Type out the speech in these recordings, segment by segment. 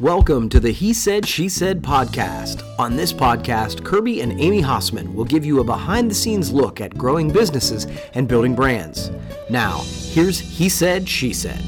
Welcome to the He Said, She Said podcast. On this podcast, Kirby and Amy Hossman will give you a behind the scenes look at growing businesses and building brands. Now, here's He Said, She Said.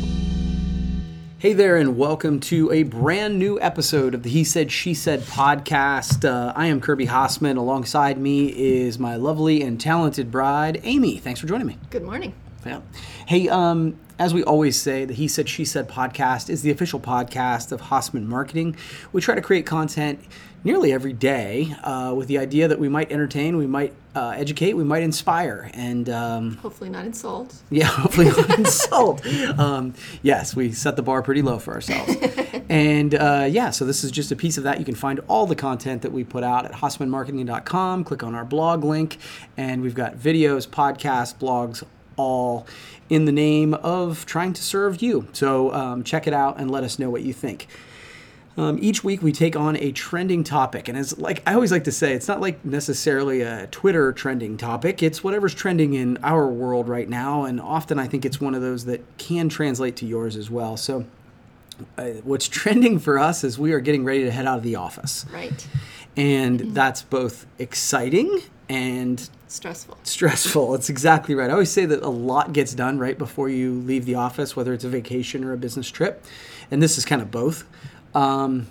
Hey there, and welcome to a brand new episode of the He Said, She Said podcast. Uh, I am Kirby Hossman. Alongside me is my lovely and talented bride, Amy. Thanks for joining me. Good morning. Yeah. Hey, um, as we always say, the He Said, She Said podcast is the official podcast of Hossman Marketing. We try to create content nearly every day uh, with the idea that we might entertain, we might uh, educate, we might inspire, and um, Hopefully not insult. yeah, hopefully not insult. Um, yes, we set the bar pretty low for ourselves. and uh, yeah, so this is just a piece of that. You can find all the content that we put out at hossmanmarketing.com. Click on our blog link, and we've got videos, podcasts, blogs, all in the name of trying to serve you. So um, check it out and let us know what you think. Um, each week we take on a trending topic, and as like I always like to say, it's not like necessarily a Twitter trending topic. It's whatever's trending in our world right now, and often I think it's one of those that can translate to yours as well. So, uh, what's trending for us is we are getting ready to head out of the office, Right. and that's both exciting and Stressful. stressful. It's exactly right. I always say that a lot gets done right before you leave the office, whether it's a vacation or a business trip, and this is kind of both. Um,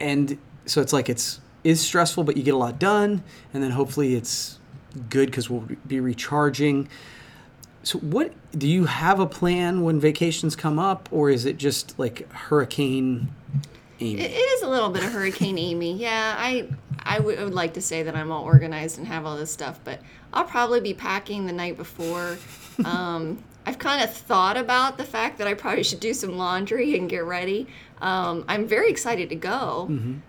and so it's like it's is stressful, but you get a lot done, and then hopefully it's good because we'll be recharging. So, what do you have a plan when vacations come up, or is it just like hurricane? Amy? It, it is a little bit of Hurricane Amy. Yeah, I I would would like to say that I'm all organized and have all this stuff, but I'll probably be packing the night before. Um, I've kind of thought about the fact that I probably should do some laundry and get ready. Um, I'm very excited to go,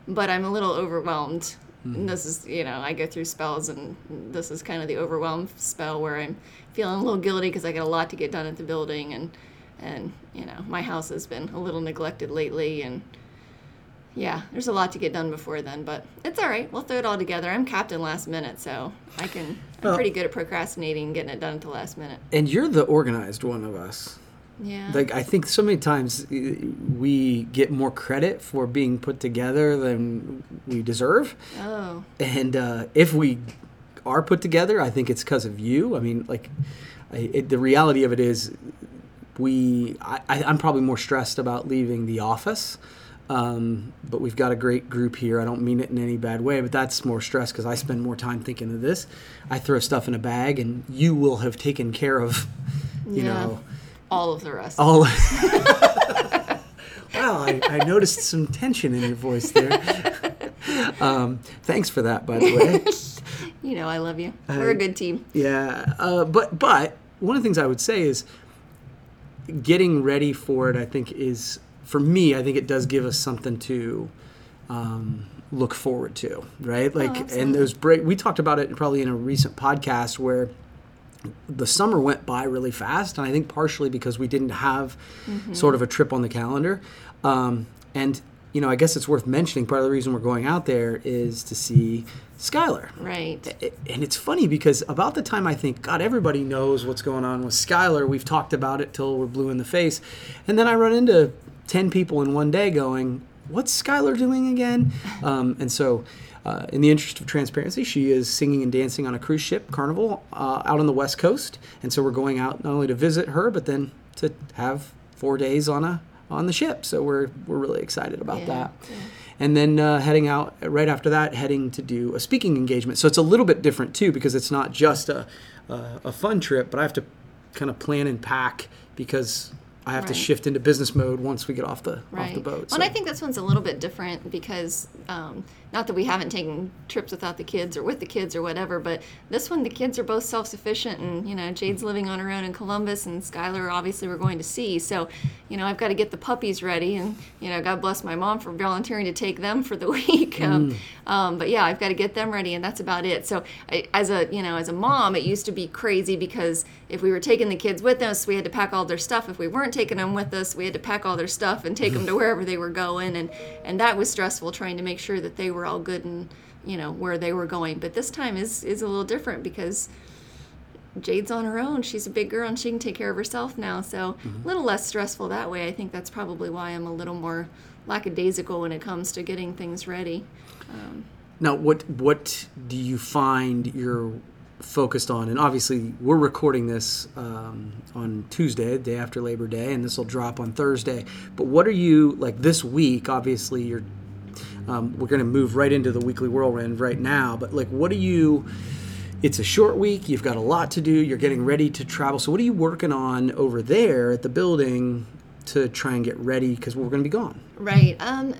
but I'm a little overwhelmed. And this is, you know, I go through spells, and this is kind of the overwhelmed spell where I'm feeling a little guilty because I got a lot to get done at the building, and and you know, my house has been a little neglected lately, and yeah, there's a lot to get done before then, but it's all right. We'll throw it all together. I'm captain last minute, so I can. I'm Well- pretty good at procrastinating and getting it done at the last minute. and you're the organized one of us. Yeah. like I think so many times uh, we get more credit for being put together than we deserve, oh. and uh, if we are put together, I think it's because of you. I mean, like I, it, the reality of it is, we I, I- I'm probably more stressed about leaving the office. Um, but we've got a great group here. I don't mean it in any bad way, but that's more stress because I spend more time thinking of this. I throw stuff in a bag, and you will have taken care of, you Yeah. know, All of the rest. all. wow, I, I noticed some tension in your voice there. Um, thanks for that, by the way. You know, I love you. We're a good team. Yeah, uh, but but one of the things I would say is getting ready for it. I think is for me. I think it does give us something to um, look forward to, right? Like, and those break. We talked about it probably in a recent podcast where the summer went by really fast, and I think partially because we didn't have sort of a trip on the calendar. Um, and you know, I guess it's worth mentioning. Part of the reason we're going out there is to see Skylar. Right. And it's funny because about the time I think, God, everybody knows what's going on with Skylar. We've talked about it till we're blue in the face. And then I run into 10 people in one day going, What's Skylar doing again? Um, and so, uh, in the interest of transparency, she is singing and dancing on a cruise ship carnival uh, out on the West Coast. And so, we're going out not only to visit her, but then to have four days on a on the ship. So we're we're really excited about Yeah, that yeah. and then uh, heading out right after that, heading to do a speaking engagement. So it's a little bit different too because it's not just a a, a fun trip, but I have to kind of plan and pack because I have to Right. shift into business mode once we get off the off the boat. Well, and I think this one's a little bit different because um, not that we haven't taken trips without the kids or with the kids or whatever, but this one the kids are both self-sufficient, and you know Jade's living on her own in Columbus, and Skylar obviously we're going to see. So, you know I've got to get the puppies ready, and you know God bless my mom for volunteering to take them for the week. Um, um, but yeah, I've got to get them ready, and that's about it. So, I, as a you know as a mom, it used to be crazy because if we were taking the kids with us, we had to pack all their stuff. If we weren't taking them with us, we had to pack all their stuff and take them to wherever they were going, and and that was stressful trying to make sure that they were all good and you know where they were going. But this time is is a little different because Jade's on her own. She's a big girl and she can take care of herself now. So a little less stressful that way. I think that's probably why I'm a little more lackadaisical when it comes to getting things ready. Now, what what do you find you're focused on? And obviously, we're recording this um, on Tuesday, day after Labor Day, and this will drop on Thursday. But what are you like this week? Obviously, you're um, we're going to move right into the weekly whirlwind right now. But like, what are you? It's a short week. You've got a lot to do. You're getting ready to travel. So, what are you working on over there at the building to try and get ready? Because we're going to be gone. Right. Um,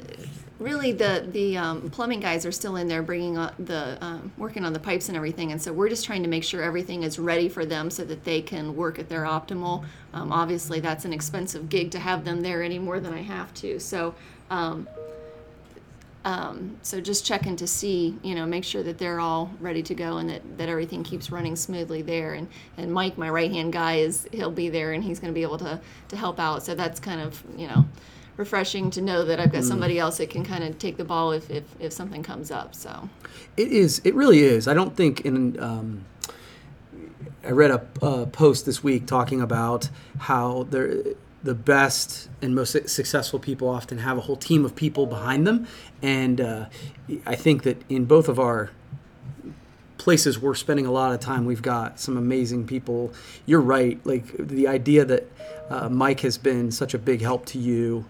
really, the the um, plumbing guys are still in there, bringing the um, working on the pipes and everything, and so we're just trying to make sure everything is ready for them so that they can work at their optimal. Um, obviously, that's an expensive gig to have them there any more than I have to. So. Um, so just checking to see, you know, make sure that they're all ready to go and that, that everything keeps running smoothly there. And, and Mike, my right hand guy, is he'll be there and he's going to be able to, to help out. So that's kind of, you know, refreshing to know that I've got somebody else that can kind of take the ball if, if, if something comes up. So It is. It really is. I don't think in. Um, I read a, a post this week talking about how they're, the best and most successful people often have a whole team of people behind them, and uh, I think that in both of our places we're spending a lot of time, we've got some amazing people. You're right. Like the idea that uh, Mike has been such a big help to you,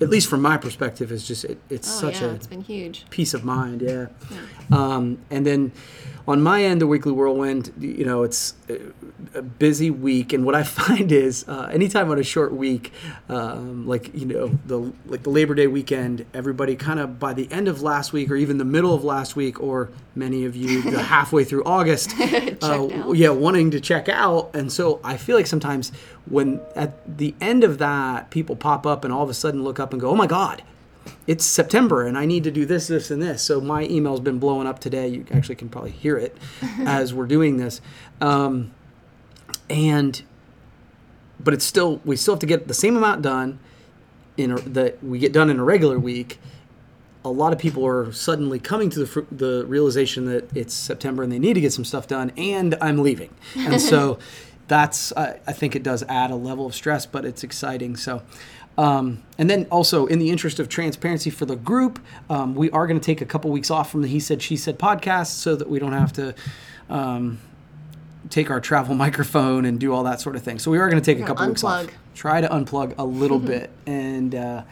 at least from my perspective, is just it, it's Mm-hmm. oh such yeah, a it's been huge. peace of mind yeah, Um, and then on my end the weekly whirlwind you know it's a- busy week. And what i find is uh, anytime on a short week um, like you know the like the labor day weekend everybody kind of by the end of last week or even the middle of last week or many of you the halfway through august uh, yeah wanting to check out. And so i feel like sometimes when at the end of that people pop up and all of a sudden look up and go oh my god it's September and I need to do this, this, and this. So my email's been blowing up today. You actually can probably hear it as we're doing this. Um, and, but it's still, we still have to get the same amount done in a, that we get done in a regular week. A lot of people are suddenly coming to the, fr- the realization that it's September and they need to get some stuff done, and I'm leaving. And so that's, I I think it does add a level of stress, but it's exciting. So, um, and then also, in the interest of transparency for the group, um, we are going to take a couple weeks off from the He Said, She Said podcast so that we don't have to um, take our travel microphone and do all that sort of thing. So we are going to take a couple weeks off. Try to unplug a little bit, and uh,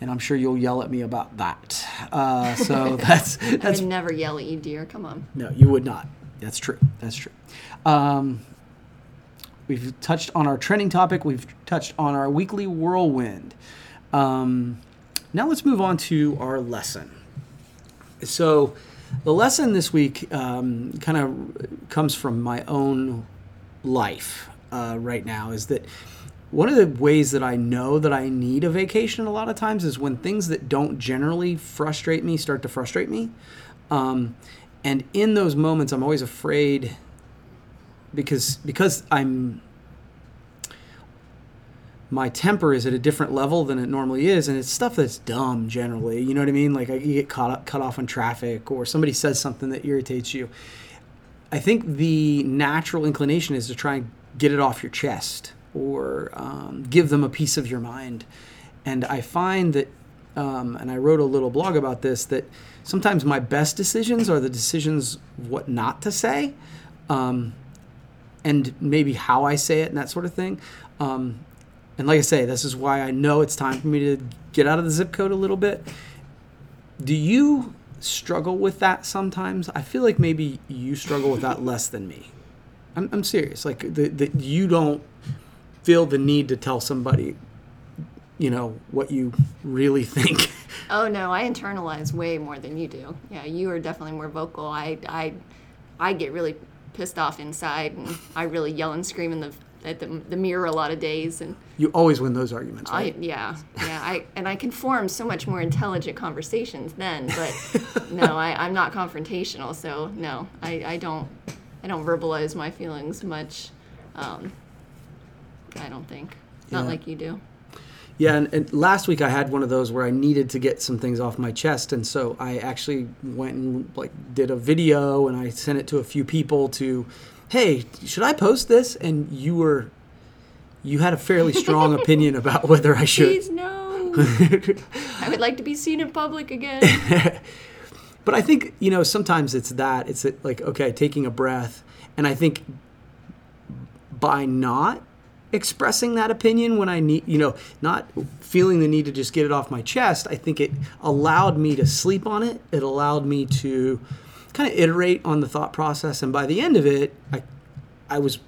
and I'm sure you'll yell at me about that. Uh, so that's I that's would never yell at you, dear. Come on. no, you would not. That's true. That's true. Um, we've touched on our trending topic. We've touched on our weekly whirlwind. Um, now let's move on to our lesson. So, the lesson this week um, kind of comes from my own life uh, right now. Is that one of the ways that I know that I need a vacation a lot of times is when things that don't generally frustrate me start to frustrate me. Um, and in those moments, I'm always afraid because because I'm my temper is at a different level than it normally is, and it's stuff that's dumb generally. You know what I mean? Like I, you get caught up, cut off on traffic, or somebody says something that irritates you. I think the natural inclination is to try and get it off your chest or um, give them a piece of your mind. And I find that, um, and I wrote a little blog about this, that sometimes my best decisions are the decisions what not to say, um, and maybe how I say it and that sort of thing. Um, and like I say, this is why I know it's time for me to get out of the zip code a little bit. Do you struggle with that sometimes? I feel like maybe you struggle with that less than me. I'm, I'm serious. Like that you don't feel the need to tell somebody, you know, what you really think. Oh no, I internalize way more than you do. Yeah, you are definitely more vocal. I I I get really pissed off inside, and I really yell and scream in the at the, the mirror a lot of days, and you always win those arguments, I yeah yeah I and I can form so much more intelligent conversations then, but no, I I'm not confrontational, so no, I I don't I don't verbalize my feelings much. Um, I don't think not Yeah. like you do. Yeah, and, and last week I had one of those where I needed to get some things off my chest, and so I actually went and like did a video and I sent it to a few people to hey, should I post this? And you were, you had a fairly strong opinion about whether I should. Please no. I would like to be seen in public again. But I think you know sometimes it's that it's like okay, taking a breath, and I think by not expressing that opinion when I need, you know, not feeling the need to just get it off my chest, I think it allowed me to sleep on it. It allowed me to kind of iterate on the thought process, and by the end of it, I, I was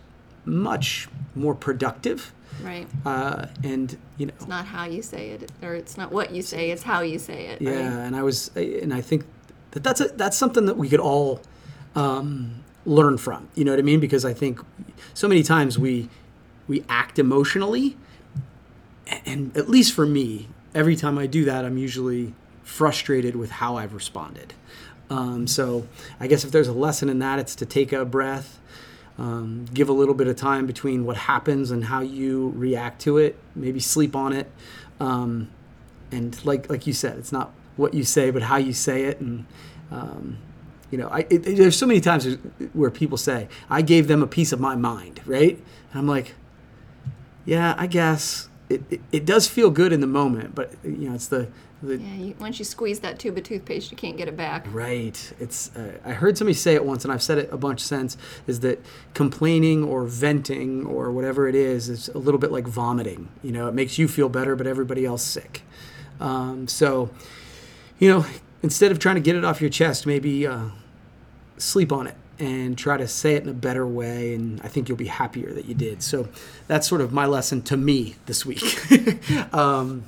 much more productive. Right. Uh, and you know, It's not how you say it, or it's not what you say, it's how you say it. yeah, Right? and I was, and I think that that's a, that's something that we could all um, learn from. You know what I mean? Because I think so many times we we act emotionally, and at least for me, every time I do that, I'm usually frustrated with how I've responded. Um, so I guess if there's a lesson in that, it's to take a breath, um, give a little bit of time between what happens and how you react to it. Maybe sleep on it, um, and like like you said, it's not what you say, but how you say it. And um, you know, I, it, there's so many times where people say, "I gave them a piece of my mind," right? And I'm like, yeah, I guess it, it, it does feel good in the moment, but you know, it's the, the Yeah, you, once you squeeze that tube of toothpaste, you can't get it back. Right. It's. Uh, I heard somebody say it once, and I've said it a bunch since. Is that complaining or venting or whatever it is is a little bit like vomiting. You know, it makes you feel better, but everybody else sick. Um, so, you know, instead of trying to get it off your chest, maybe uh, sleep on it and try to say it in a better way. And I think you'll be happier that you did. So, that's sort of my lesson to me this week. um,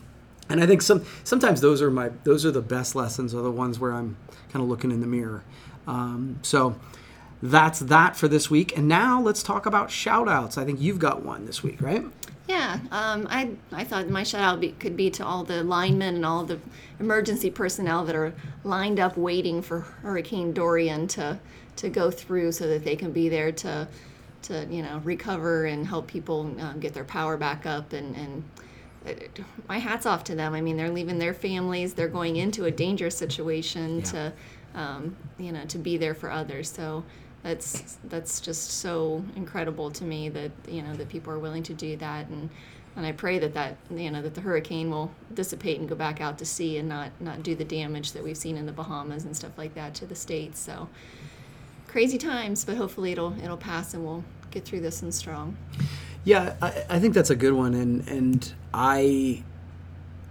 and I think some sometimes those are my those are the best lessons are the ones where I'm kind of looking in the mirror. Um, so that's that for this week. And now let's talk about shout outs. I think you've got one this week, right? Yeah, um, I I thought my shout out be, could be to all the linemen and all the emergency personnel that are lined up waiting for Hurricane Dorian to to go through, so that they can be there to to you know recover and help people um, get their power back up and and. uh, My hats off to them. I mean, they're leaving their families. They're going into a dangerous situation to, um, you know, to be there for others. So that's that's just so incredible to me that you know that people are willing to do that and and I pray that that you know that the hurricane will dissipate and go back out to sea and not not do the damage that we've seen in the Bahamas and stuff like that to the states so crazy times but hopefully it'll it'll pass and we'll get through this and strong Yeah, I, I think that's a good one, and and I,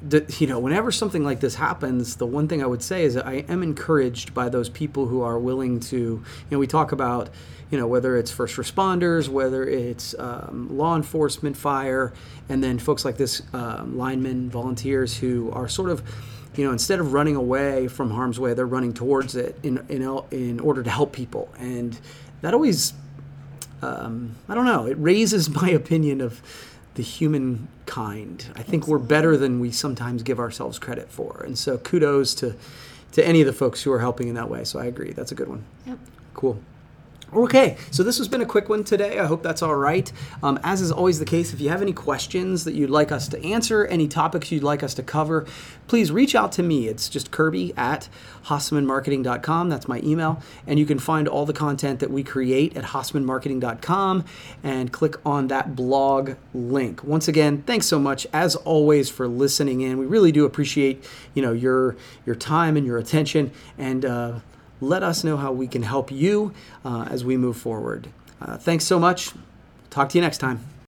the, you know, whenever something like this happens, the one thing I would say is I am encouraged by those people who are willing to, you know, we talk about, you know, whether it's first responders, whether it's um, law enforcement, fire, and then folks like this, um, linemen, volunteers who are sort of. You know, instead of running away from harm's way, they're running towards it in in in order to help people, and that always um, I don't know. It raises my opinion of the humankind. I think we're better than we sometimes give ourselves credit for, and so kudos to to any of the folks who are helping in that way. So I agree. That's a good one. yep Cool. Okay, so this has been a quick one today. I hope that's all right. Um, as is always the case, if you have any questions that you'd like us to answer, any topics you'd like us to cover, please reach out to me. It's just Kirby at HossmanMarketing.com. That's my email. And you can find all the content that we create at HossmanMarketing.com and click on that blog link. Once again, thanks so much, as always, for listening in. We really do appreciate you know your your time and your attention and. Uh, let us know how we can help you uh, as we move forward. Uh, thanks so much. Talk to you next time.